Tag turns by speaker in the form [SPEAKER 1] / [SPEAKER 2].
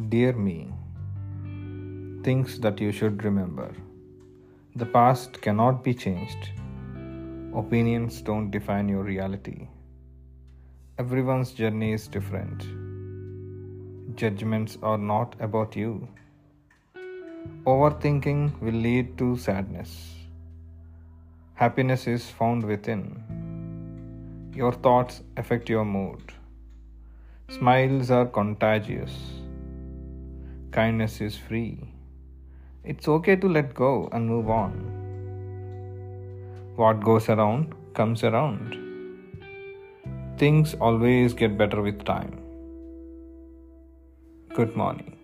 [SPEAKER 1] Dear me, things that you should remember. The past cannot be changed. Opinions don't define your reality. Everyone's journey is different. Judgments are not about you. Overthinking will lead to sadness. Happiness is found within. Your thoughts affect your mood. Smiles are contagious. Kindness is free. It's okay to let go and move on. What goes around comes around. Things always get better with time. Good morning.